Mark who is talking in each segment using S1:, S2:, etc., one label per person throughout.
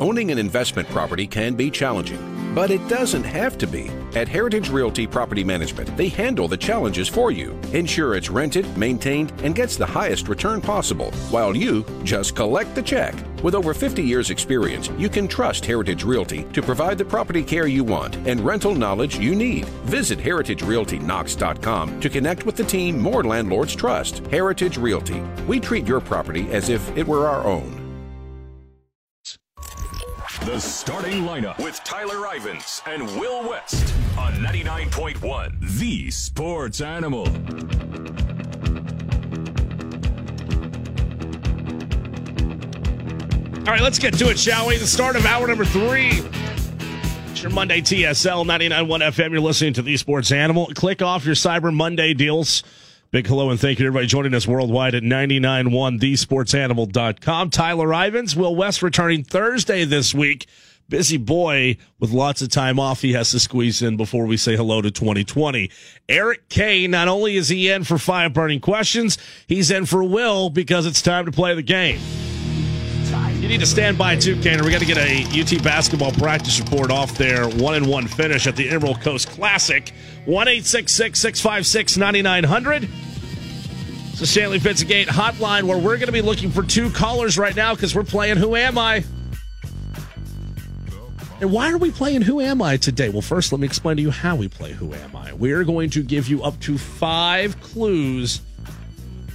S1: Owning an investment property can be challenging, but it doesn't have to be. At Heritage Realty Property Management, they handle the challenges for you. Ensure it's rented, maintained, and gets the highest return possible, while you just collect the check. With over 50 years' experience, you can trust Heritage Realty to provide the property care you want and rental knowledge you need. Visit heritagerealtyknox.com to connect with the team more landlords trust. Heritage Realty. We treat your property as if it were our own.
S2: The starting lineup with Tyler Ivins and Will West on 99.1 The Sports Animal.
S3: All right, let's get to it, shall we? The start of hour number three. It's your Monday TSL 99.1 FM. You're listening to The Sports Animal. Click off your Cyber Monday deals. Big hello and thank you everybody joining us worldwide at 991thesportsanimal.com. Tyler Ivins, Will West returning Thursday this week. Busy boy with lots of time off he has to squeeze in before we say hello to 2020. Eric Kane, not only is he in for five burning questions, he's in for Will because it's time to play the game. You need to stand by too, Kaner. We got to get a UT basketball practice report off their one and one finish at the Emerald Coast Classic. One eight six six six five six ninety nine hundred. It's the Stanley Fitzgate hotline where we're going to be looking for two callers right now because we're playing Who Am I? And why are we playing Who Am I today? Well, first, let me explain to you how we play Who Am I. We're going to give you up to five clues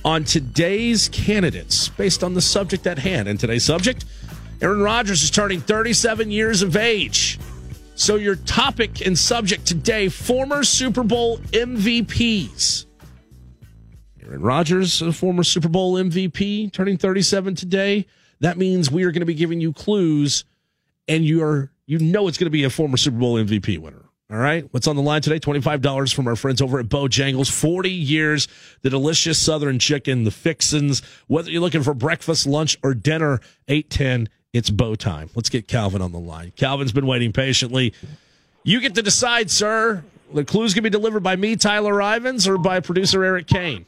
S3: on today's candidates based on the subject at hand. And today's subject, Aaron Rodgers is turning 37 years of age. So your topic and subject today, former Super Bowl MVPs. Aaron Rodgers, a former Super Bowl MVP, turning 37 today. That means we are going to be giving you clues and you are you know it's going to be a former Super Bowl MVP winner. All right. What's on the line today? $25 from our friends over at Bojangles. 40 years, the delicious Southern chicken, the fixins. Whether you're looking for breakfast, lunch, or dinner, 810, it's bow time. Let's get Calvin on the line. Calvin's been waiting patiently. You get to decide, sir. The clues can be delivered by me, Tyler Ivins, or by producer Eric Kane.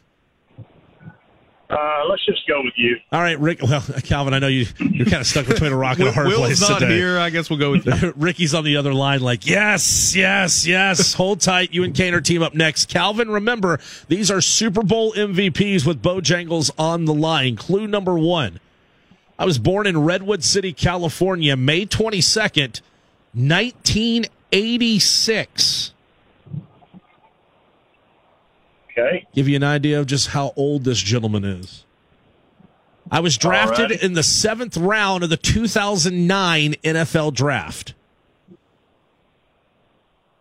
S4: Uh, let's just go with you.
S3: All right, Rick. Well, Calvin, I know you you're kind of stuck between a rock and a hard
S5: Will's
S3: place
S5: not
S3: today.
S5: here. I guess we'll go with you.
S3: Ricky's on the other line, like, yes, yes, yes. Hold tight. You and Kane are team up next. Calvin, remember, these are Super Bowl MVPs with Bojangles on the line. Clue number one. I was born in Redwood City, California, May 22nd, 1986.
S4: Okay.
S3: Give you an idea of just how old this gentleman is. I was drafted
S4: Alrighty.
S3: in the seventh round of the 2009 NFL draft.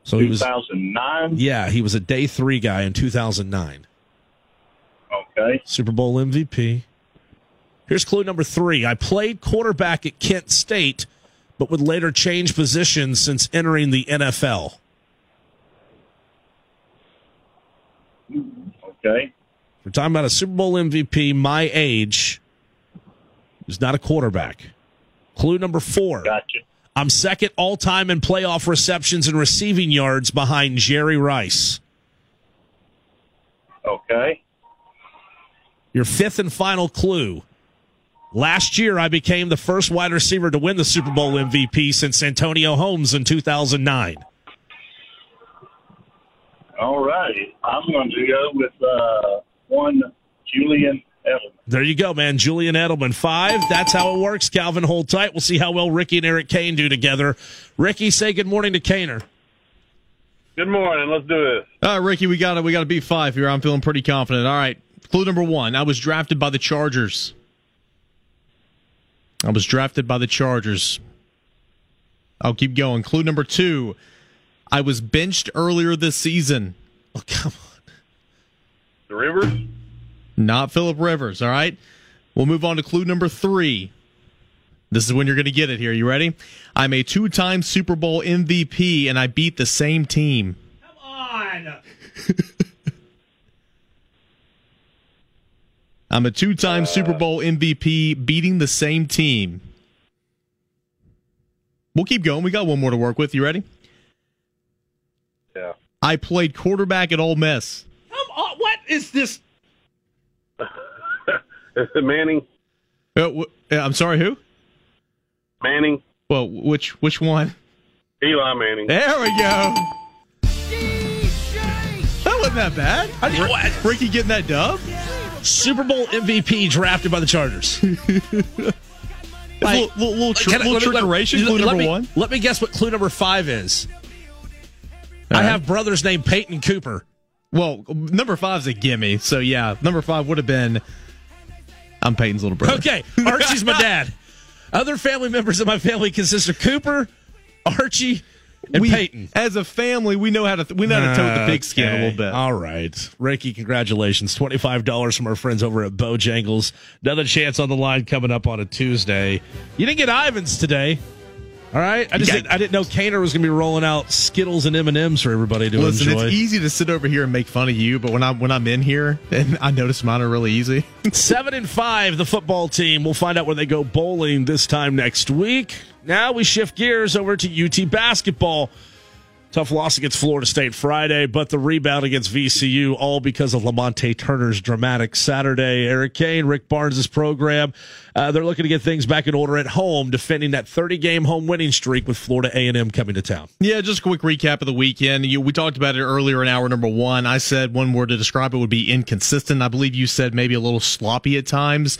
S3: So he was
S4: 2009.
S3: Yeah, he was a day three guy in 2009.
S4: Okay.
S3: Super Bowl MVP. Here's clue number three. I played quarterback at Kent State, but would later change positions since entering the NFL.
S4: Okay.
S3: We're talking about a Super Bowl MVP, my age, who's not a quarterback. Clue number four.
S4: Gotcha.
S3: I'm second all time in playoff receptions and receiving yards behind Jerry Rice.
S4: Okay.
S3: Your fifth and final clue. Last year, I became the first wide receiver to win the Super Bowl MVP since Santonio Holmes in 2009.
S4: All righty. I'm going to go with uh, one Julian Edelman.
S3: There you go, man. Julian Edelman, five. That's how it works. Calvin, hold tight. We'll see how well Ricky and Eric Kane do together. Ricky, say good morning to Kaner.
S4: Good morning. Let's do this.
S5: All right, Ricky, we got to we got to beat five here. I'm feeling pretty confident. All right, clue number one. I was drafted by the Chargers. I was drafted by the Chargers. I'll keep going. Clue number two. I was benched earlier this season.
S3: Oh, come on.
S4: The Rivers?
S5: Not Philip Rivers. All right. We'll move on to clue number three. This is when you're going to get it here. You ready? I'm a two time Super Bowl MVP and I beat the same team.
S3: Come on.
S5: I'm a two time uh. Super Bowl MVP beating the same team. We'll keep going. We got one more to work with. You ready?
S4: Yeah.
S5: I played quarterback at Ole Miss.
S3: Come on. What is this?
S4: Manning.
S5: Uh, wh- uh, I'm sorry, who?
S4: Manning.
S5: Well, which which one?
S4: Eli Manning.
S5: There we go. That wasn't that bad.
S3: I did- what?
S5: Ricky getting that dub.
S3: Super Bowl MVP drafted by the Chargers.
S5: Like, little little, tr-
S3: I-
S5: little
S3: let me- let-
S5: trickeration. Clue
S3: let
S5: number
S3: me-
S5: one.
S3: Let me guess what clue number five is.
S5: All
S3: I
S5: right.
S3: have brothers named Peyton Cooper.
S5: Well, number five's a gimme. So yeah, number five would have been. I'm Peyton's little brother.
S3: Okay, Archie's my dad. Other family members of my family consist of Cooper, Archie, and
S5: we,
S3: Peyton.
S5: As a family, we know how to we know how to tote the pigskin a
S3: Okay.
S5: little bit.
S3: All right. Ricky, congratulations. $25 from our friends over at Bojangles. Another chance on the line coming up on a Tuesday. You didn't get Ivins today. All right. I just didn't, I didn't know Kaner was going to be rolling out Skittles and M&Ms for everybody to
S5: Listen,
S3: enjoy.
S5: it's easy to sit over here and make fun of you, but when I'm when I'm in here, and I notice mine are really easy.
S3: Seven and five, the football team. We'll find out where they go bowling this time next week. Now we shift gears over to UT basketball. Tough loss against Florida State Friday, but the rebound against VCU, all because of Lamonte Turner's dramatic Saturday. Eric Kane, Rick Barnes' program, uh, they're looking to get things back in order at home, defending that 30-game home winning streak with Florida A&M coming to town.
S5: Yeah, just a quick recap of the weekend. You, we talked about it earlier in hour number one. I said one word to describe it would be inconsistent. I believe you said maybe a little sloppy at times.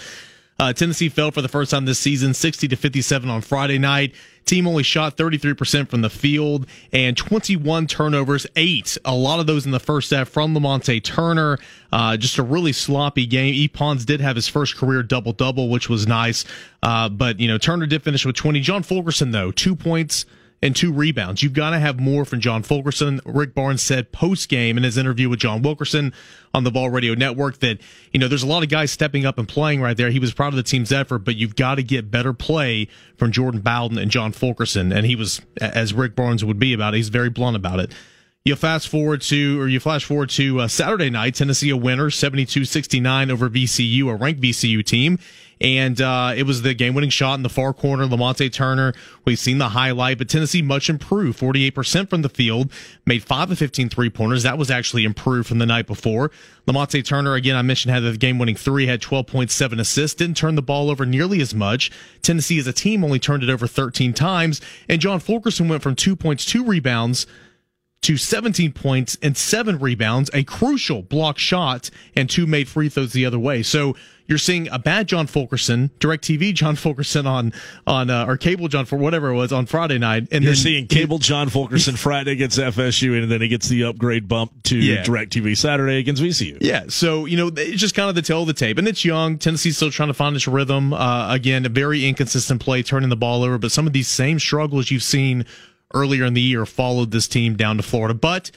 S5: Uh, Tennessee fell for the first time this season, 60 to 57 on Friday night. Team only shot 33% from the field and 21 turnovers, eight. A lot of those in the first half from Lamonte Turner. Uh, just a really sloppy game. E. Pons did have his first career double double, which was nice. Uh, but, you know, Turner did finish with 20. John Fulkerson, though, two points and two rebounds. You've got to have more from John Fulkerson. Rick Barnes said post game in his interview with John Wilkerson on the Vol Radio Network that, you know, there's a lot of guys stepping up and playing right there. He was proud of the team's effort, but you've got to get better play from Jordan Bowden and John Fulkerson. And he was, as Rick Barnes would be about it, he's very blunt about it. You fast forward to, or you flash forward to uh, Saturday night, Tennessee a winner, 72-69 over VCU, a ranked VCU team. And uh, it was the game-winning shot in the far corner, Lamonte Turner. We've seen the highlight, but Tennessee much improved, 48% from the field, made 5 of 15 three-pointers. That was actually improved from the night before. Lamonte Turner, again, I mentioned, had the game-winning three, had 12.7 assists, didn't turn the ball over nearly as much. Tennessee as a team only turned it over 13 times, and John Fulkerson went from two points, two rebounds, to 17 points and seven rebounds, a crucial block shot, and two made free throws the other way. So you're seeing a bad John Fulkerson, direct TV John Fulkerson on, on, uh, or cable John for whatever it was on Friday night. And
S3: You're
S5: then
S3: seeing cable John Fulkerson Friday against FSU, and then he gets the upgrade bump to
S5: Yeah.
S3: DirecTV Saturday against VCU.
S5: Yeah, so you know it's just kind of the tail of the tape, and it's young. Tennessee's still trying to find its rhythm. Uh, again, a very inconsistent play, turning the ball over, but some of these same struggles you've seen earlier in the year followed this team down to Florida. But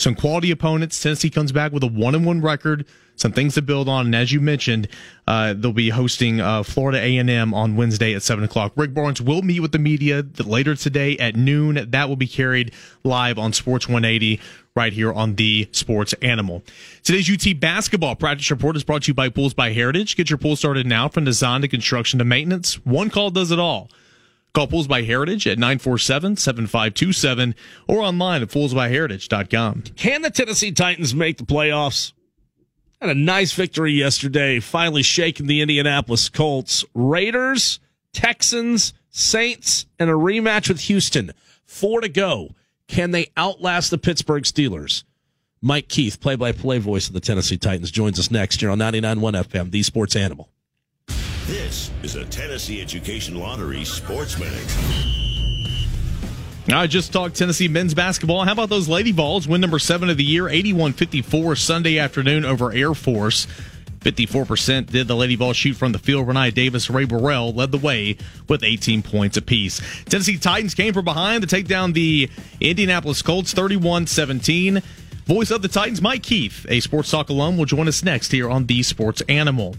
S5: some quality opponents. Tennessee comes back with a one and one record. Some things to build on, and as you mentioned, uh, they'll be hosting uh, Florida A and M on Wednesday at seven o'clock. Rick Barnes will meet with the media later today at noon. That will be carried live on Sports 180 right here on the Sports Animal. Today's UT basketball practice report is brought to you by Pools by Heritage. Get your pool started now from design to construction to maintenance. One call does it all. Call Pools by Heritage at 947-7527 or online at poolsbyheritage.com.
S3: Can the Tennessee Titans make the playoffs? Had a nice victory yesterday, finally shaking the Indianapolis Colts. Raiders, Texans, Saints, and a rematch with Houston. Four to go. Can they outlast the Pittsburgh Steelers? Mike Keith, play by play voice of the Tennessee Titans, joins us next year on 99.1 FM, the sports animal.
S6: This is a Tennessee Education Lottery Sports Minute.
S5: I just talked Tennessee men's basketball. How about those Lady Vols? Win number seven of the year, 81-54 Sunday afternoon over Air Force. 54% did the Lady Vols shoot from the field. Rennia Davis, Rae Burrell led the way with 18 points apiece. Tennessee Titans came from behind to take down the Indianapolis Colts 31-17. Voice of the Titans, Mike Keith, a Sports Talk alum, will join us next here on The Sports Animal.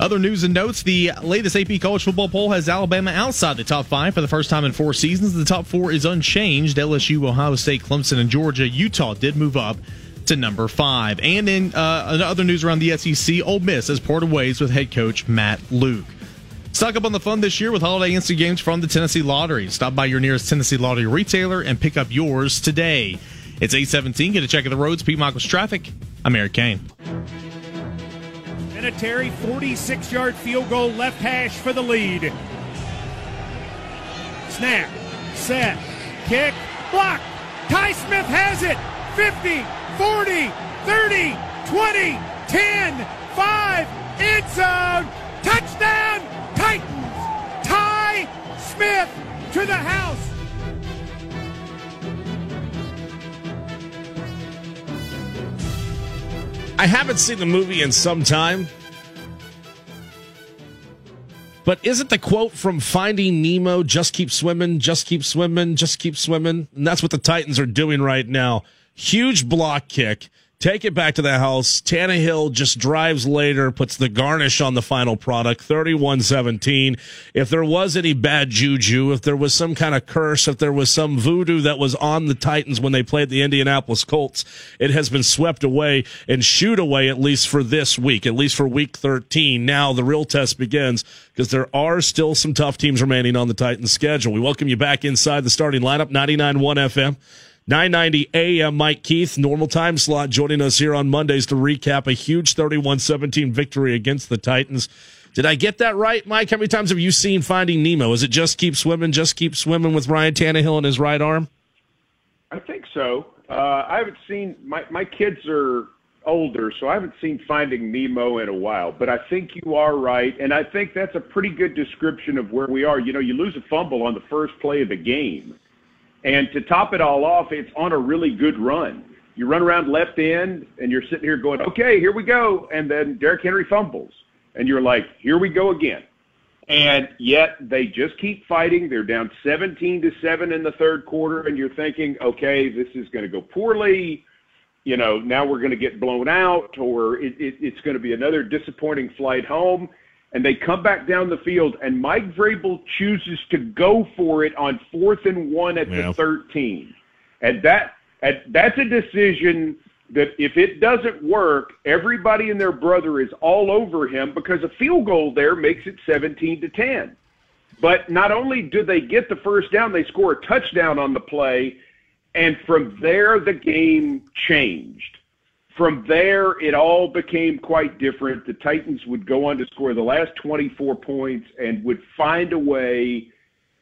S5: Other news and notes the latest AP college football poll has Alabama outside the top five for the first time in four seasons. The top four is unchanged LSU, Ohio State, Clemson, and Georgia. Utah did move up to number five. And in uh, other news around the SEC, Ole Miss has parted ways with head coach Matt Luke. Stock up on the fun this year with holiday instant games from the Tennessee Lottery. Stop by your nearest Tennessee Lottery retailer and pick up yours today. It's 817. Get a check of the roads. Pete Michaels traffic. I'm Eric Kane.
S7: Vinatieri, 46 yard field goal left hash for the lead. Snap, set, kick, block. Tye Smith has it. 50, 40, 30, 20, 10, 5, end zone. Touchdown, Titans. Tye Smith to the house.
S3: I haven't seen the movie in some time. But isn't the quote from Finding Nemo just keep swimming, just keep swimming, just keep swimming? And that's what the Titans are doing right now. Huge block kick. Take it back to the house. Tannehill just drives later, puts the garnish on the final product, 31 17. If there was any bad juju, if there was some kind of curse, if there was some voodoo that was on the Titans when they played the Indianapolis Colts, it has been swept away and shoot away, at least for this week, at least for week 13. Now the real test begins because there are still some tough teams remaining on the Titans schedule. We welcome you back inside the starting lineup, 99 1 FM. 990 AM, Mike Keith, normal time slot, joining us here on Mondays to recap a huge 31 17 victory against the Titans. Did I get that right, Mike? How many times have you seen Finding Nemo? Is it just keep swimming, just keep swimming with Ryan Tannehill in his right arm?
S8: I think so. Uh, I haven't seen my my kids are older, so I haven't seen Finding Nemo in a while. But I think you are right, and I think that's a pretty good description of where we are. You know, you lose a fumble on the first play of the game and to top it all off, it's on a really good run. You run around left end, and you're sitting here going, okay, here we go. And then Derrick Henry fumbles. And you're like, here we go again. And yet they just keep fighting. They're down 17 to 7 in the third quarter, and you're thinking, okay, this is going to go poorly. You know, now we're going to get blown out, or it, it, it's going to be another disappointing flight home and they come back down the field, and Mike Vrabel chooses to go for it on fourth and one at yeah. the 13. And that and that's a decision that if it doesn't work, everybody and their brother is all over him because a field goal there makes it 17 to 10. But not only do they get the first down, they score a touchdown on the play, and from there the game changed. From there, it all became quite different. The Titans would go on to score the last 24 points and would find a way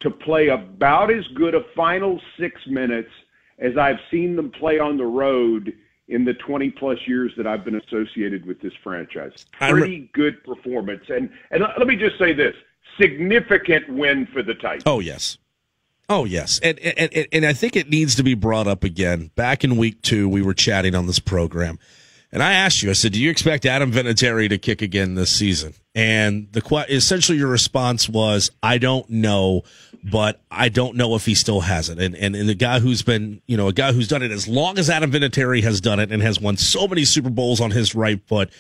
S8: to play about as good a final six minutes as I've seen them play on the road in the 20 plus years that I've been associated with this franchise. Pretty good performance. And, and let me just say this significant win for the Titans.
S3: Oh, yes. Oh yes, and, and and I think it needs to be brought up again. Back in week two, we were chatting on this program, and I asked you. I said, "Do you expect Adam Vinatieri to kick again this season?" And the essentially your response was, "I don't know, but I don't know if he still has it." And and, and the guy who's been, you know, a guy who's done it as long as Adam Vinatieri has done it and has won so many Super Bowls on his right foot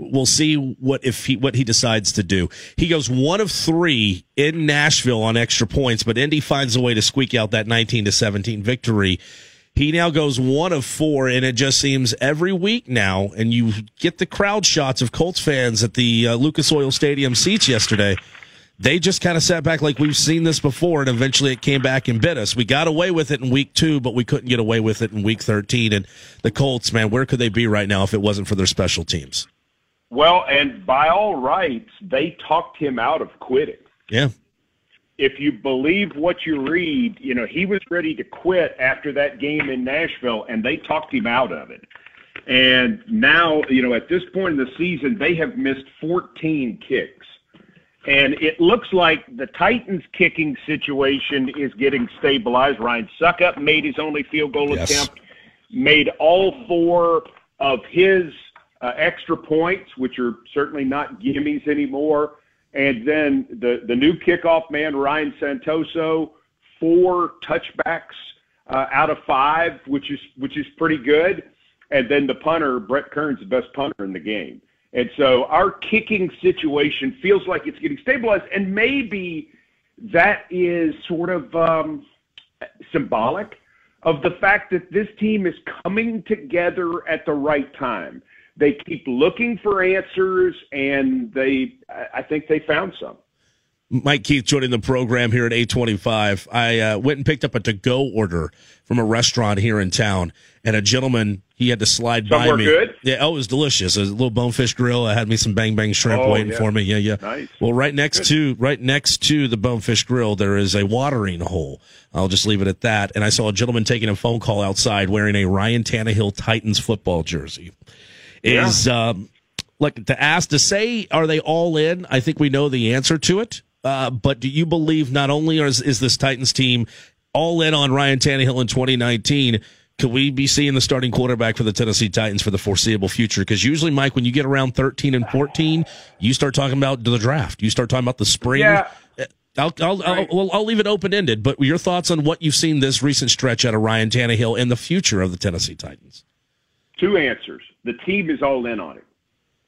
S3: We'll see what if he what he decides to do. He goes one of three in Nashville on extra points, but Indy finds a way to squeak out that 19 to 17 victory. He now goes one of four, and it just seems every week now, and you get the crowd shots of Colts fans at the uh, Lucas Oil Stadium seats yesterday. They just kind of sat back like we've seen this before, and eventually it came back and bit us. We got away with it in week two, but we couldn't get away with it in week 13. And the Colts, man, where could they be right now if it wasn't for their special teams?
S8: Well, and by all rights, they talked him out of quitting.
S3: Yeah.
S8: If you believe what you read, you know, he was ready to quit after that game in Nashville, and they talked him out of it. And now, you know, at this point in the season, they have missed 14 kicks. And it looks like the Titans kicking situation is getting stabilized. Ryan Succop made his only field goal yes. attempt, made all four of his – uh, extra points, which are certainly not gimmies anymore. And then the, the new kickoff man, Ryan Santoso, four touchbacks uh, out of five, which is which is pretty good. And then the punter, Brett Kern's the best punter in the game. And so our kicking situation feels like it's getting stabilized, and maybe that is sort of um, symbolic of the fact that this team is coming together at the right time they keep looking for answers, and they I think they found some.
S3: Mike Keith joining the program here at 825. I uh, went and picked up a to-go order from a restaurant here in town, and a gentleman, he had to slide
S8: Somewhere
S3: by me.
S8: good?
S3: Yeah, oh, it was delicious. A little bonefish grill. I had me some bang bang shrimp
S8: Oh,
S3: waiting
S8: yeah.
S3: for me. Yeah, yeah.
S8: Nice.
S3: Well, right next to right next to the bonefish grill, there is a watering hole. I'll just leave it at that. And I saw a gentleman taking a phone call outside wearing a Ryan Tannehill Titans football jersey. Is um, like to ask to say, are they all in? I think we know the answer to it. Uh, but do you believe not only is, is this Titans team all in on Ryan Tannehill in 2019? Could we be seeing the starting quarterback for the Tennessee Titans for the foreseeable future? Because usually, Mike, when you get around 13 and 14, you start talking about the draft. You start talking about the spring.
S8: Yeah.
S3: I'll, I'll, I'll, well, I'll leave it open ended, but your thoughts on what you've seen this recent stretch out of Ryan Tannehill and the future of the Tennessee Titans?
S8: Two answers. The team is all in on it.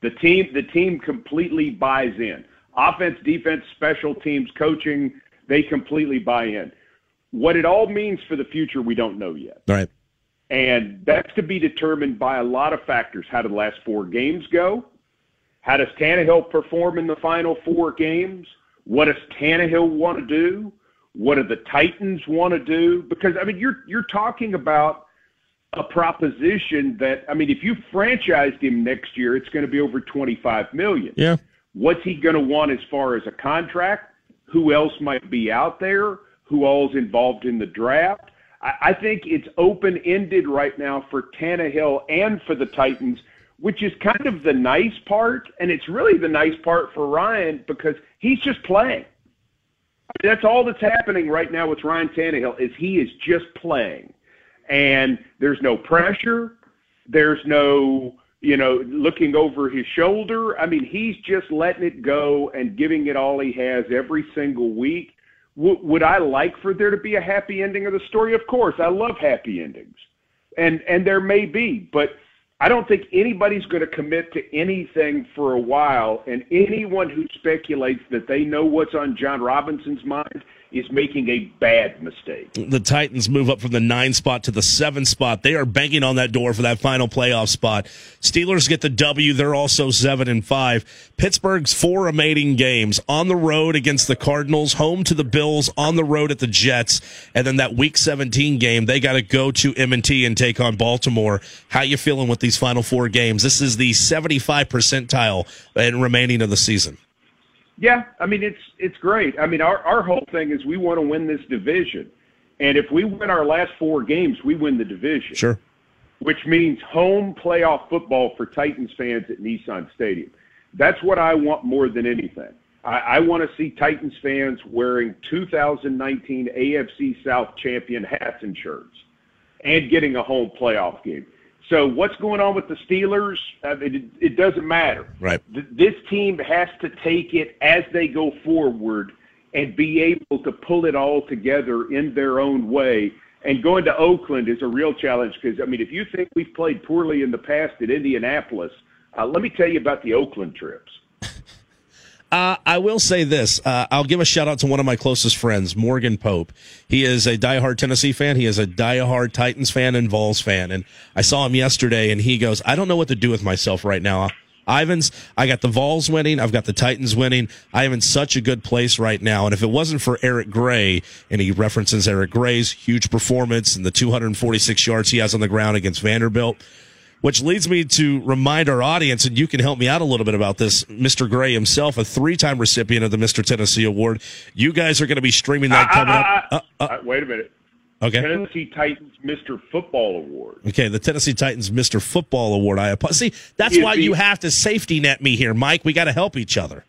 S8: The team, the team completely buys in. Offense, defense, special teams, coaching, they completely buy in. What it all means for the future, we don't know yet.
S3: All right.
S8: And that's to be determined by a lot of factors. How did the last four games go? How does Tannehill perform in the final four games? What does Tannehill want to do? What do the Titans want to do? Because I mean, you're you're talking about a proposition that I mean, if you franchised him next year, it's going to be over 25 million.
S3: Yeah.
S8: What's he going to want as far as a contract? Who else might be out there? Who all's involved in the draft? I, I think it's open ended right now for Tannehill and for the Titans, which is kind of the nice part, and it's really the nice part for Ryan because he's just playing. That's all that's happening right now with Ryan Tannehill is he is just playing, and there's no pressure. There's no you know looking over his shoulder. I mean, he's just letting it go and giving it all he has every single week. W- would I like for there to be a happy ending of the story? Of course, I love happy endings, and and there may be, but I don't think anybody's going to commit to anything for a while. And anyone who speculates that they know what's on Jon Robinson's mind is making a bad mistake.
S3: the Titans move up from the nine spot to the seven spot. They are banging on that door for that final playoff spot. Steelers get the W. They're also seven and five. Pittsburgh's four remaining games on the road against the Cardinals, home to the Bills, on the road at the Jets, and then that Week 17 game. They got to go to M&T and take on Baltimore. How you feeling with these final four games? This is the 75 percentile in remaining of the season.
S8: Yeah, I mean it's it's great. I mean our our whole thing is we want to win this division, and if we win our last four games, we win the division.
S3: Sure.
S8: which means home playoff football for Titans fans at Nissan Stadium. That's what I want more than anything. I, I want to see Titans fans wearing 2019 AFC South champion hats and shirts and getting a home playoff game. So what's going on with the Steelers? Uh, it, it doesn't matter.
S3: Right.
S8: Th- This team has to take it as they go forward and be able to pull it all together in their own way. And going to Oakland is a real challenge because, I mean, if you think we've played poorly in the past at Indianapolis, uh, let me tell you about the Oakland trips.
S3: Uh, I will say this. Uh, I'll give a shout out to one of my closest friends, Morgan Pope. He is a diehard Tennessee fan. He is a diehard Titans fan and Vols fan. And I saw him yesterday and he goes, I don't know what to do with myself right now. Ivins, I got the Vols winning. I've got the Titans winning. I am in such a good place right now. And if it wasn't for Eric Gray, and he references Eric Gray's huge performance and the 246 yards he has on the ground against Vanderbilt, which leads me to remind our audience, and you can help me out a little bit about this. Mr. Gray himself, a three-time recipient of the Mr. Tennessee Award. You guys are going to be streaming that coming up. Uh, uh,
S8: Uh, wait a minute.
S3: okay.
S8: Tennessee Titans Mr. Football Award.
S3: Okay, the Tennessee Titans Mr. Football Award. I see. That's why you have to safety net me here, Mike. We got to help each other.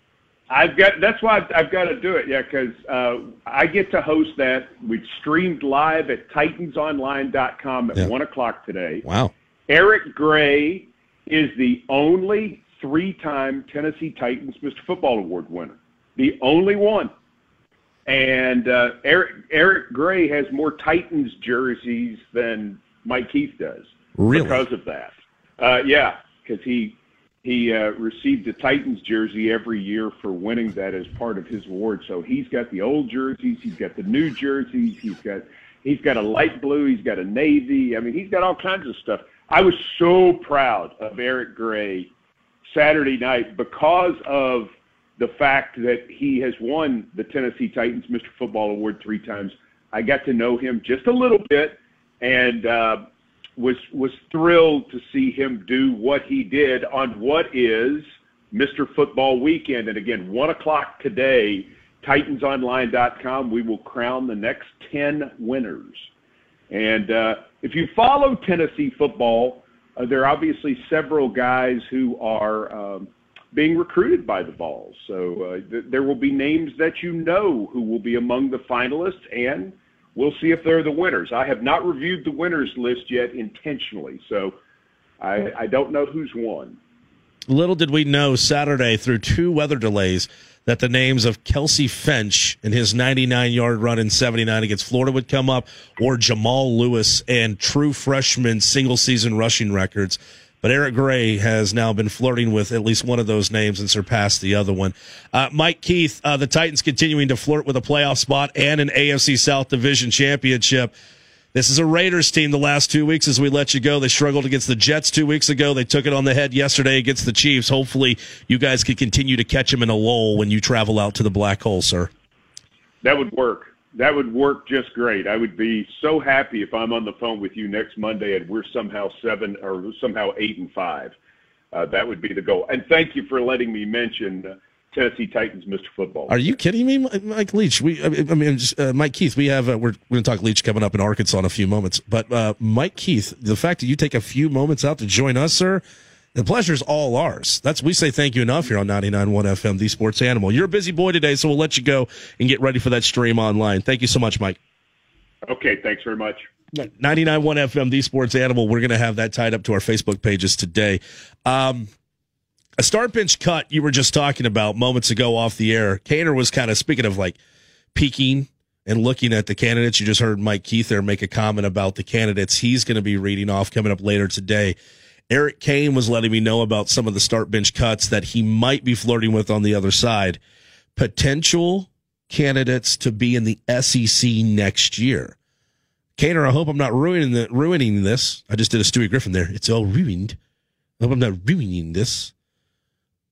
S8: I've got that's why I've, I've got to do it. Yeah, because uh, I get to host that. We streamed live at TitansOnline.com at
S3: Yeah.
S8: one o'clock today.
S3: Wow.
S8: Eric Gray is the only three-time Tennessee Titans Mr. Football Award winner. The only one. And uh, Eric Eric Gray has more Titans jerseys than Mike Keith does
S3: Really?
S8: because of that. Uh, yeah, because he he uh, received a Titans jersey every year for winning that as part of his award. So he's got the old jerseys, he's got the new jerseys, he's got he's got a light blue, he's got a navy. I mean, he's got all kinds of stuff. I was so proud of Eric Gray Saturday night because of the fact that he has won the Tennessee Titans Mr. Football Award three times. I got to know him just a little bit, and uh, was was thrilled to see him do what he did on what is Mr. Football Weekend. And again, one o'clock today, TitansOnline.com. We will crown the next ten winners. And uh, if you follow Tennessee football, uh, there are obviously several guys who are um, being recruited by the Vols. So uh, th- there will be names that you know who will be among the finalists, and we'll see if they're the winners. I have not reviewed the winners list yet intentionally, so I, I don't know who's won.
S3: Little did we know Saturday through two weather delays that the names of Kelsey Finch and his 99 yard run in 79 against Florida would come up, or Jamal Lewis and true freshman single season rushing records. But Eric Gray has now been flirting with at least one of those names and surpassed the other one. Uh, Mike Keith, uh, the Titans continuing to flirt with a playoff spot and an AFC South Division championship. This is a Raiders team the last two weeks as we let you go. They struggled against the Jets two weeks ago. They took it on the head yesterday against the Chiefs. Hopefully, you guys can continue to catch them in a lull when you travel out to the black hole, sir.
S8: That would work. That would work just great. I would be so happy if I'm on the phone with you next Monday and we're somehow seven or somehow eight and five. Uh, that would be the goal. And thank you for letting me mention. Tennessee Titans, Mr. Football.
S3: Are you kidding me, Mike Leach? We, I mean, uh, Mike Keith. We have uh, we're, we're going to talk Leach coming up in Arkansas in a few moments. But uh, Mike Keith, the fact that you take a few moments out to join us, sir, the pleasure's all ours. That's we say thank you enough here on 99.1 FM, the Sports Animal. You're a busy boy today, so we'll let you go and get ready for that stream online. Thank you so much, Mike.
S8: Okay, thanks very much.
S3: 99.1 FM, the Sports Animal. We're going to have that tied up to our Facebook pages today. Um, a start bench cut you were just talking about moments ago off the air. Kaner was kind of speaking of like peeking and looking at the candidates. You just heard Mike Keith there make a comment about the candidates he's going to be reading off coming up later today. Eric Kane was letting me know about some of the start bench cuts that he might be flirting with on the other side. Potential candidates to be in the SEC next year. Kaner, I hope I'm not ruining the, ruining this. I just did a Stewie Griffin there. It's all ruined. I hope I'm not ruining this.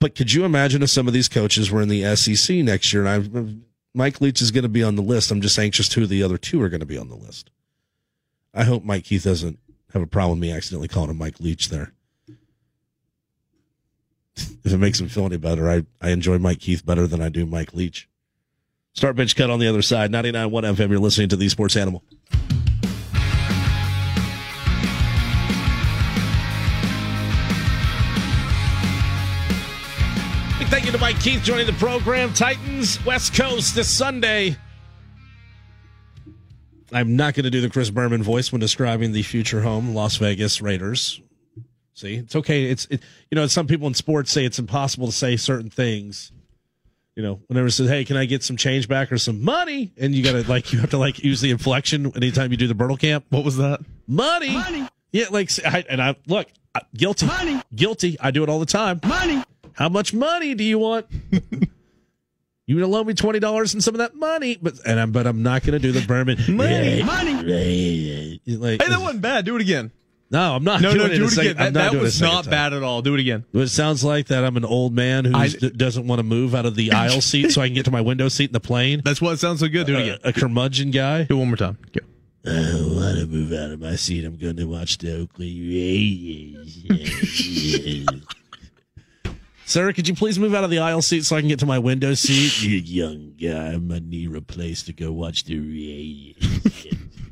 S3: But could you imagine if some of these coaches were in the SEC next year? And I, Mike Leach is going to be on the list. I'm just anxious who the other two are going to be on the list. I hope Mike Keith doesn't have a problem with me accidentally calling him Mike Leach there. if it makes him feel any better, I, I enjoy Mike Keith better than I do Mike Leach. Start bench cut on the other side. 99.1 FM. You're listening to the Sports Animal. You to Mike Keith joining the program. Titans West Coast this Sunday. I'm not going to do the Chris Berman voice when describing the future home Las Vegas Raiders. See, it's okay. It's it, you know some people in sports say it's impossible to say certain things. You know, whenever it says, "Hey, can I get some change back or some money?" and you got to like you have to like use the inflection anytime you do the Bertle camp.
S5: What was that?
S3: Money.
S7: Money.
S3: Yeah, like I, and I look guilty.
S7: Money.
S3: Guilty. I do it all the time.
S7: Money.
S3: How much money do you want? you gonna loan me twenty dollars and some of that money, but and I'm but I'm not gonna do the Berman
S5: Money.
S7: Money.
S3: Like,
S5: Hey, that wasn't bad. Do it again.
S3: no, I'm not.
S5: No,
S3: doing
S5: no,
S3: it
S5: do it
S3: second-
S5: again.
S3: I'm
S5: That,
S3: not
S5: that
S3: doing it a
S5: was not
S3: time.
S5: bad at all. Do it again.
S3: It sounds like that I'm an old man who
S5: I-
S3: doesn't want to move out of the aisle seat so I can get to my window seat in the plane.
S5: That's what it sounds so good. Do it again.
S3: A, curmudgeon guy.
S5: Do it one more time. Go.
S3: I don't want to move out of my seat. I'm going to watch the Oakland Raiders. Sarah, could you please move out of the aisle seat so I can get to my window seat? You young guy, my knee replaced to go watch the Raiders.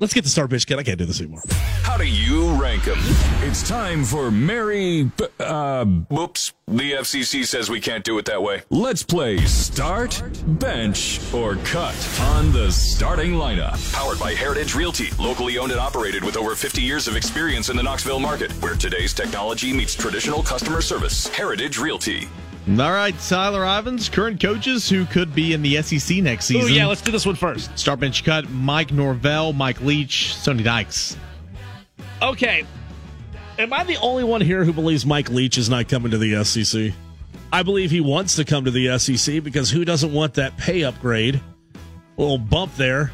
S3: Let's get the star bitch kid. I can't do this anymore.
S2: How do you rank them? It's time for Mary. Uh, whoops. The FCC says we can't do it that way. Let's play Start, Bench, or Cut on the starting lineup. Powered by Heritage Realty, locally owned and operated with over 50 years of experience in the Knoxville market, where today's technology meets traditional customer service. Heritage Realty.
S5: All right, Tyler Ivins, current coaches who could be in the SEC next season.
S3: Oh, yeah, let's do this one first.
S5: Start bench cut Mike Norvell, Mike Leach, Sonny Dykes.
S3: Okay. Am I the only one here who believes Mike Leach is not coming to the SEC? I believe he wants to come to the SEC because who doesn't want that pay upgrade? A little bump there.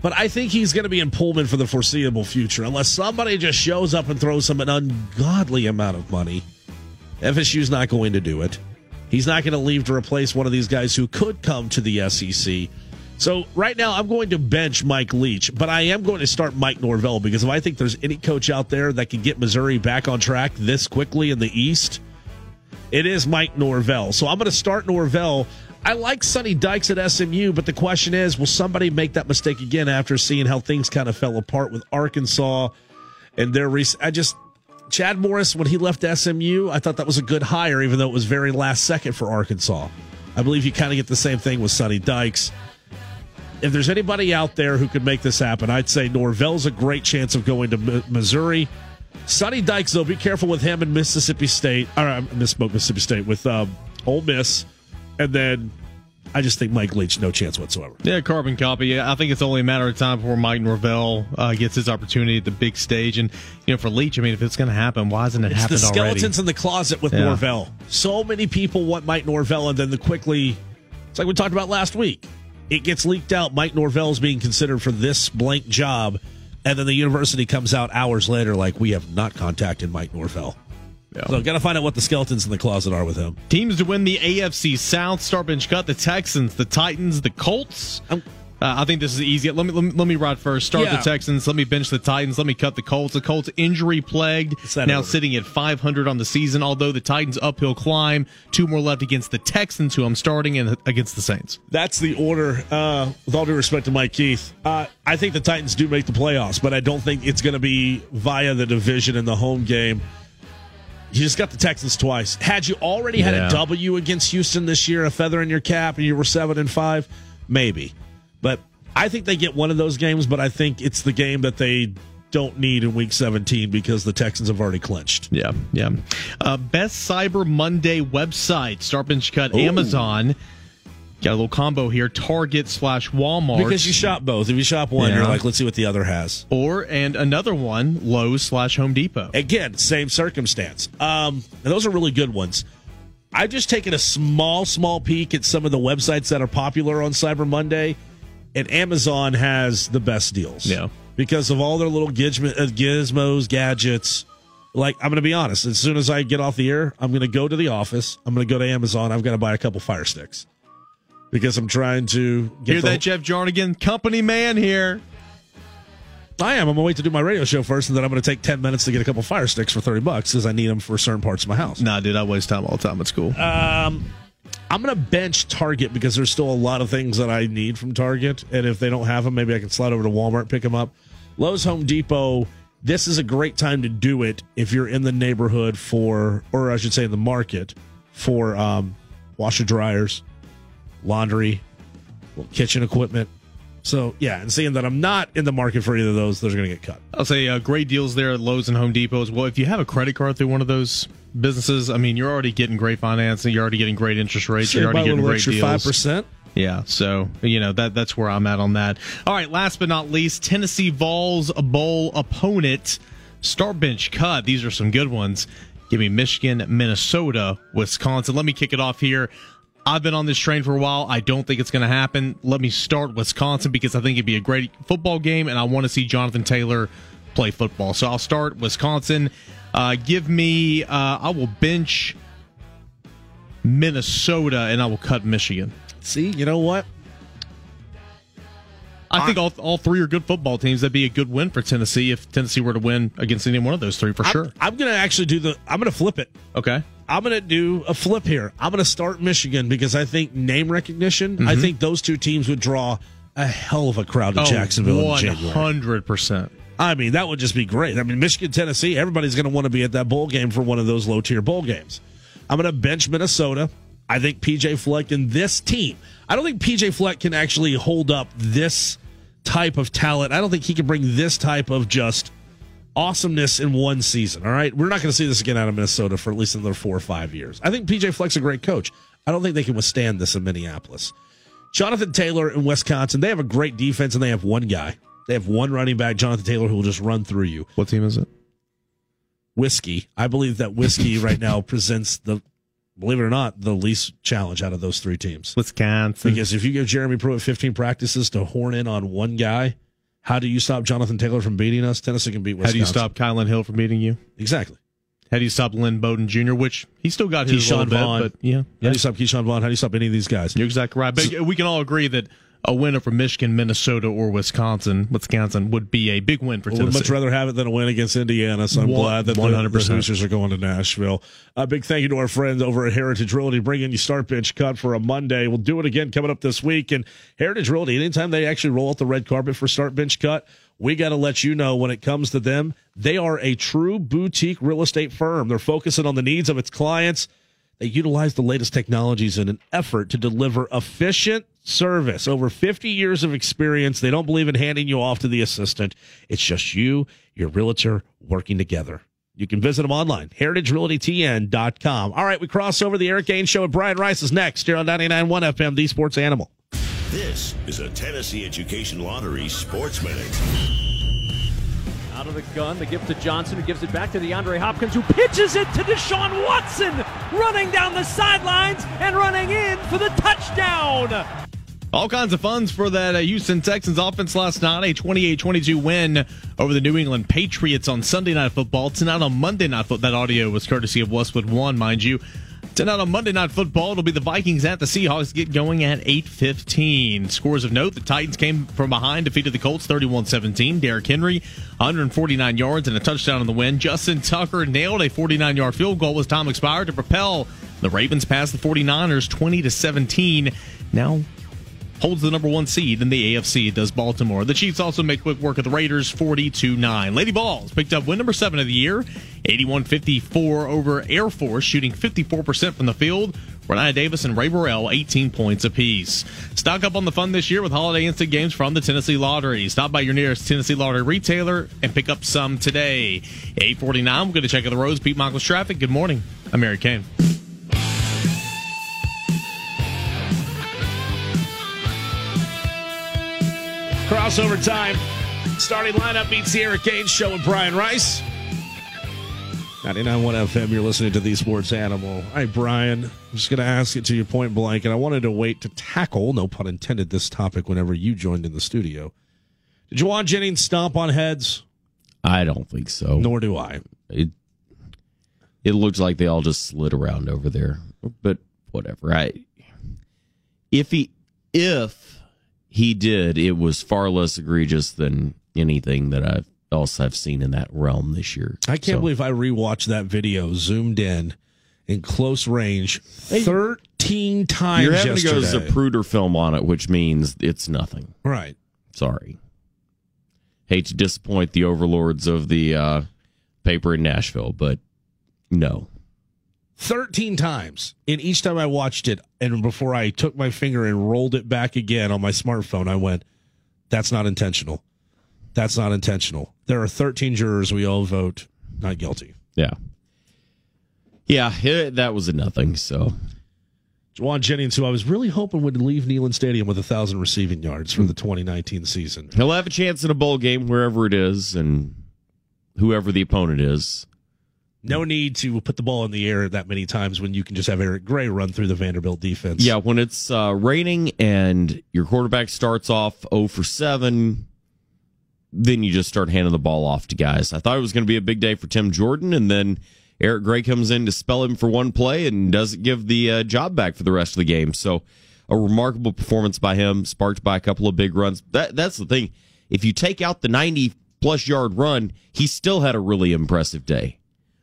S3: But I think he's going to be in Pullman for the foreseeable future unless somebody just shows up and throws him an ungodly amount of money. FSU's not going to do it. He's not going to leave to replace one of these guys who could come to the SEC. So right now, I'm going to bench Mike Leach, but I am going to start Mike Norvell because if I think there's any coach out there that can get Missouri back on track this quickly in the East, it is Mike Norvell. So I'm going to start Norvell. I like Sonny Dykes at SMU, but the question is, will somebody make that mistake again after seeing how things kind of fell apart with Arkansas and their recent? I just Chad Morris when he left SMU, I thought that was a good hire, even though it was very last second for Arkansas. I believe you kind of get the same thing with Sonny Dykes if there's anybody out there who could make this happen, I'd say Norvell's a great chance of going to M- Missouri. Sonny Dykes, though, be careful with him in Mississippi State. Or I misspoke Mississippi State with um, Ole Miss, and then I just think Mike Leach no chance whatsoever.
S5: Yeah, carbon copy. I think it's only a matter of time before Mike Norvell uh, gets his opportunity at the big stage. And you know, for Leach, I mean, if it's going to happen, why hasn't it
S3: it's
S5: happened
S3: the skeletons
S5: already?
S3: in the closet with yeah. Norvell. So many people want Mike Norvell, and then the quickly. It's like we talked about last week it gets leaked out Mike Norvell is being considered for this blank job, and then the university comes out hours later like we have not contacted Mike Norvell. Yeah. So got to find out what the skeletons in the closet are with him.
S5: Teams to win the AFC South: Start bench cut the Texans, the Titans, the Colts. I'm, uh, I think this is easy. Let me, let me let me ride first. Start yeah. the Texans. Let me bench the Titans. Let me cut the Colts. The Colts injury plagued. Now order. sitting at 500 on the season. Although the Titans uphill climb. Two more left against the Texans, who I'm starting, and against the Saints.
S3: That's the order. Uh, with all due respect to Mike Keith, uh, I think the Titans do make the playoffs, but I don't think it's going to be via the division in the home game. You just got the Texans twice. Had you already had yeah. a W against Houston this year, a feather in your cap, and you were seven and five, maybe. But I think they get one of those games, but I think it's the game that they don't need in week 17 because the Texans have already clinched.
S5: Yeah, yeah. Uh, best Cyber Monday website, Start Bench Cut, Ooh. Amazon. Got a little combo here: Target slash Walmart.
S3: Because you shop both. If you shop one, yeah. you're like, let's see what the other has.
S5: Or and another one: Lowe's slash Home Depot.
S3: Again, same circumstance. Um, and those are really good ones. I've just taken a small, small peek at some of the websites that are popular on Cyber Monday and Amazon has the best deals.
S5: Yeah.
S3: Because of all their little gizmo, uh, gizmos, gadgets. Like, I'm going to be honest. As soon as I get off the air, I'm going to go to the office. I'm going to go to Amazon. I've got to buy a couple fire sticks because I'm trying to
S5: get Hear that, Jeff Jarnigan? Company man here.
S3: I am. I'm going to wait to do my radio show first, and then I'm going to take 10 minutes to get a couple fire sticks for 30 bucks because I need them for certain parts of my house.
S5: Nah, dude, I waste time all the time at school.
S3: Um, I'm going to bench Target because there's still a lot of things that I need from Target. And if they don't have them, maybe I can slide over to Walmart, pick them up. Lowe's Home Depot, this is a great time to do it if you're in the neighborhood for, or I should say in the market for um, washer dryers, laundry, kitchen equipment. So yeah, and seeing that I'm not in the market for either of those, those are going to get cut.
S5: I'll say uh, great deals there at Lowe's and Home Depot as well. If you have a credit card through one of those businesses, I mean, you're already getting great financing, you're already getting great interest rates,
S3: sure,
S5: you're already getting great deals.
S3: Five percent.
S5: Yeah, so you know that that's where I'm at on that. All right, last but not least, Tennessee Vols bowl opponent start bench cut. These are some good ones. Give me Michigan, Minnesota, Wisconsin. Let me kick it off here. I've been on this train for a while. I don't think it's going to happen. Let me start Wisconsin because I think it'd be a great football game, and I want to see Jonathan Taylor play football. So I'll start Wisconsin. Uh, give me, uh, I will bench Minnesota, and I will cut Michigan.
S3: See, you know what?
S5: I think all, all three are good football teams. That'd be a good win for Tennessee if Tennessee were to win against any one of those three for sure.
S3: I'm, I'm going to actually do the. I'm going to flip it.
S5: Okay.
S3: I'm going to do a flip here. I'm going to start Michigan because I think name recognition. Mm-hmm. I think those two teams would draw a hell of a crowd to oh, Jacksonville 100%. in January.
S5: 100%.
S3: I mean, that would just be great. I mean, Michigan, Tennessee, everybody's going to want to be at that bowl game for one of those low tier bowl games. I'm going to bench Minnesota. I think PJ Fleck and this team. I don't think PJ Fleck can actually hold up this type of talent. I don't think he can bring this type of just awesomeness in one season. All right. We're not going to see this again out of Minnesota for at least another four or five years. I think PJ Fleck's a great coach. I don't think they can withstand this in Minneapolis. Jonathan Taylor in Wisconsin, they have a great defense and they have one guy. They have one running back, Jonathan Taylor, who will just run through you.
S5: What team is it?
S3: Whiskey. I believe that Whiskey right now presents the, believe it or not, the least challenge out of those three teams.
S5: Wisconsin.
S3: Because if you give Jeremy Pruitt 15 practices to horn in on one guy, how do you stop Jonathan Taylor from beating us? Tennessee can beat Wisconsin.
S5: How do you stop Kylin Hill from beating you?
S3: Exactly.
S5: How do you stop Lynn Bowden Jr., which he still got his
S3: Ke'Shawn
S5: little bit,
S3: Vaughn.
S5: but yeah,
S3: How do you stop Ke'Shawn Vaughn? How do you stop any of these guys?
S5: You're exactly right. But we can all agree that a winner from Michigan, Minnesota, or Wisconsin, Wisconsin would be a big win for
S3: Tennessee. Would much rather have it than a win against Indiana. So I'm
S5: One-
S3: glad that the,
S5: 100%.
S3: the Hoosiers are going to Nashville. A big thank you to our friends over at Heritage Realty bringing you Start Bench Cut for a Monday. We'll do it again coming up this week. And Heritage Realty, anytime they actually roll out the red carpet for Start Bench Cut, we got to let you know when it comes to them, they are a true boutique real estate firm. They're focusing on the needs of its clients. They utilize the latest technologies in an effort to deliver efficient service. Over 50 years of experience. They don't believe in handing you off to the assistant. It's just you, your realtor, working together. You can visit them online, heritagerealtytn.com. All right, we cross over the Eric Gaines Show with Brian Rice is next here on 99.1 FM, the Sports Animal.
S6: This is a Tennessee Education Lottery Sports Minute.
S9: Out of the gun, the gift to Johnson, who gives it back to DeAndre Hopkins, who pitches it to Deshaun Watson, running down the sidelines and running in for the touchdown.
S5: All kinds of funds for that uh, Houston Texans offense last night. A 28-22 win over the New England Patriots on Sunday Night Football. Tonight on Monday Night Football. That audio was courtesy of Westwood One, mind you. Tonight on Monday Night Football, it'll be the Vikings at the Seahawks. Get going at 8.15. Scores of note, the Titans came from behind, defeated the Colts 31-17. Derrick Henry, 149 yards and a touchdown in the win. Justin Tucker nailed a 49-yard field goal as time expired to propel the Ravens past the 49ers 20-17. Now holds the number one seed in the AFC. Does Baltimore? The Chiefs also make quick work of the Raiders, forty-two nine. Lady Vols picked up win number seven of the year, 81-54 over Air Force, shooting fifty-four percent from the field. Rennia Davis and Rae Burrell, 18 points apiece. Stock up on the fun this year with holiday instant games from the Tennessee Lottery. Stop by your nearest Tennessee Lottery retailer and pick up some today. 849, we're going to check out the roads. Pete Michaels traffic. Good morning. I'm Mary Kane.
S3: Crossover time. Starting lineup meets the Eric Gaines Show with Brian Rice. 99.1 FM, you're listening to The Sports Animal. Right, Brian, I'm just going to ask it to you point blank, and I wanted to wait to tackle, no pun intended, this topic whenever you joined in the studio. Did Jauan Jennings stomp on heads?
S10: I don't think so.
S3: Nor do I.
S10: It it looks like they all just slid around over there. But whatever. I if he if he did, it was far less egregious than anything that I've else I've seen in that realm this year.
S3: I can't
S10: So,
S3: believe I rewatched that video zoomed in in close range 13 times
S10: you're having
S3: yesterday.
S10: to go Zapruder film on it, which means it's nothing.
S3: right.
S10: Sorry. Hate to disappoint the overlords of the uh, paper in Nashville, but no.
S3: 13 times. And each time I watched it, and before I took my finger and rolled it back again on my smartphone, I went, that's not intentional. That's not intentional. There are 13 jurors. We all vote not guilty.
S10: Yeah. Yeah, it, that was a nothing. So
S3: Jauan Jennings, who I was really hoping would leave Neyland Stadium with a 1,000 receiving yards for the 2019 season.
S10: he'll have a chance in a bowl game wherever it is and whoever the opponent is.
S3: No need to put the ball in the air that many times when you can just have Eric Gray run through the Vanderbilt defense.
S10: Yeah, when it's uh, raining and your quarterback starts off 0 for 7, then you just start handing the ball off to guys. I thought it was going to be a big day for Tim Jordan, and then Eric Gray comes in to spell him for one play and doesn't give the uh, job back for the rest of the game. So a remarkable performance by him, sparked by a couple of big runs. That That's the thing. If you take out the 90 plus yard run, he still had a really impressive day.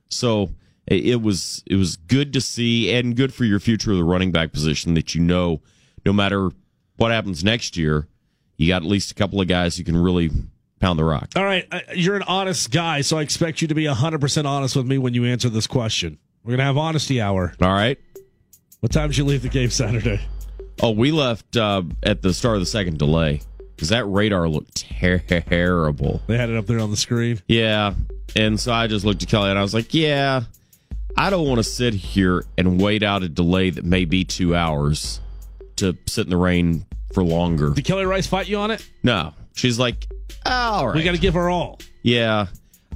S10: So it it was it was good to see and good for your future of the running back position that you know no matter what happens next year, you got at least a couple of guys who can really pound the rock.
S3: All right, uh, you're an honest guy, so I expect you to be 100% honest with me when you answer this question. We're going to have honesty hour.
S10: All right.
S3: What time did you leave the game Saturday?
S10: Oh, we left uh, at the start of the second delay because that radar looked terrible.
S3: They had it up there on the screen.
S10: Yeah. And so I just looked at Kelly and I was like, yeah, I don't want to sit here and wait out a delay that may be two hours to sit in the rain for longer.
S3: Did Kelly Rice fight you on it?
S10: No. She's like, all right.
S3: We got to give her all.
S10: Yeah.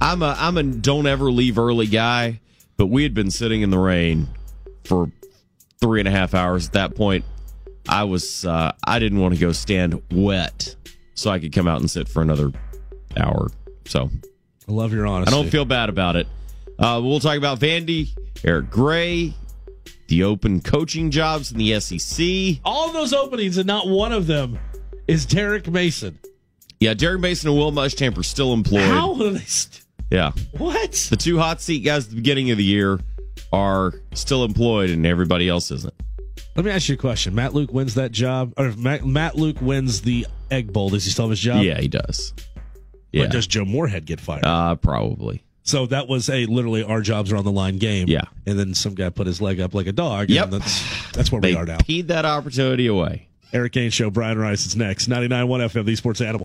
S10: I'm a I'm a don't ever leave early guy, but we had been sitting in the rain for three and a half hours at that point. I was uh, I didn't want to go stand wet so I could come out and sit for another hour. So
S3: I love your honesty.
S10: I don't feel bad about it. Uh, we'll talk about Vandy, Eric Gray, the open coaching jobs in the SEC.
S3: All those openings, and not one of them is Derek Mason.
S10: Yeah, Derek Mason and Will Muschamp are still employed.
S3: How are they? St-
S10: Yeah.
S3: what?
S10: The two hot seat guys at the beginning of the year are still employed and everybody else isn't.
S3: Let me ask you a question. Matt Luke wins that job, or if Matt, Matt Luke wins the Egg Bowl, does he still have his job?
S10: Yeah, he does.
S3: But
S10: Yeah.
S3: does Joe Moorhead get fired?
S10: Uh, probably.
S3: so that was a literally our jobs are on the line game.
S10: Yeah.
S3: And then some guy put his leg up like a dog.
S10: Yep.
S3: And that's, that's where
S10: They
S3: we are now.
S10: peed that opportunity away.
S3: Erik Ainge Show, Brian Rice is next. 99.1 FM, the Sports Animal.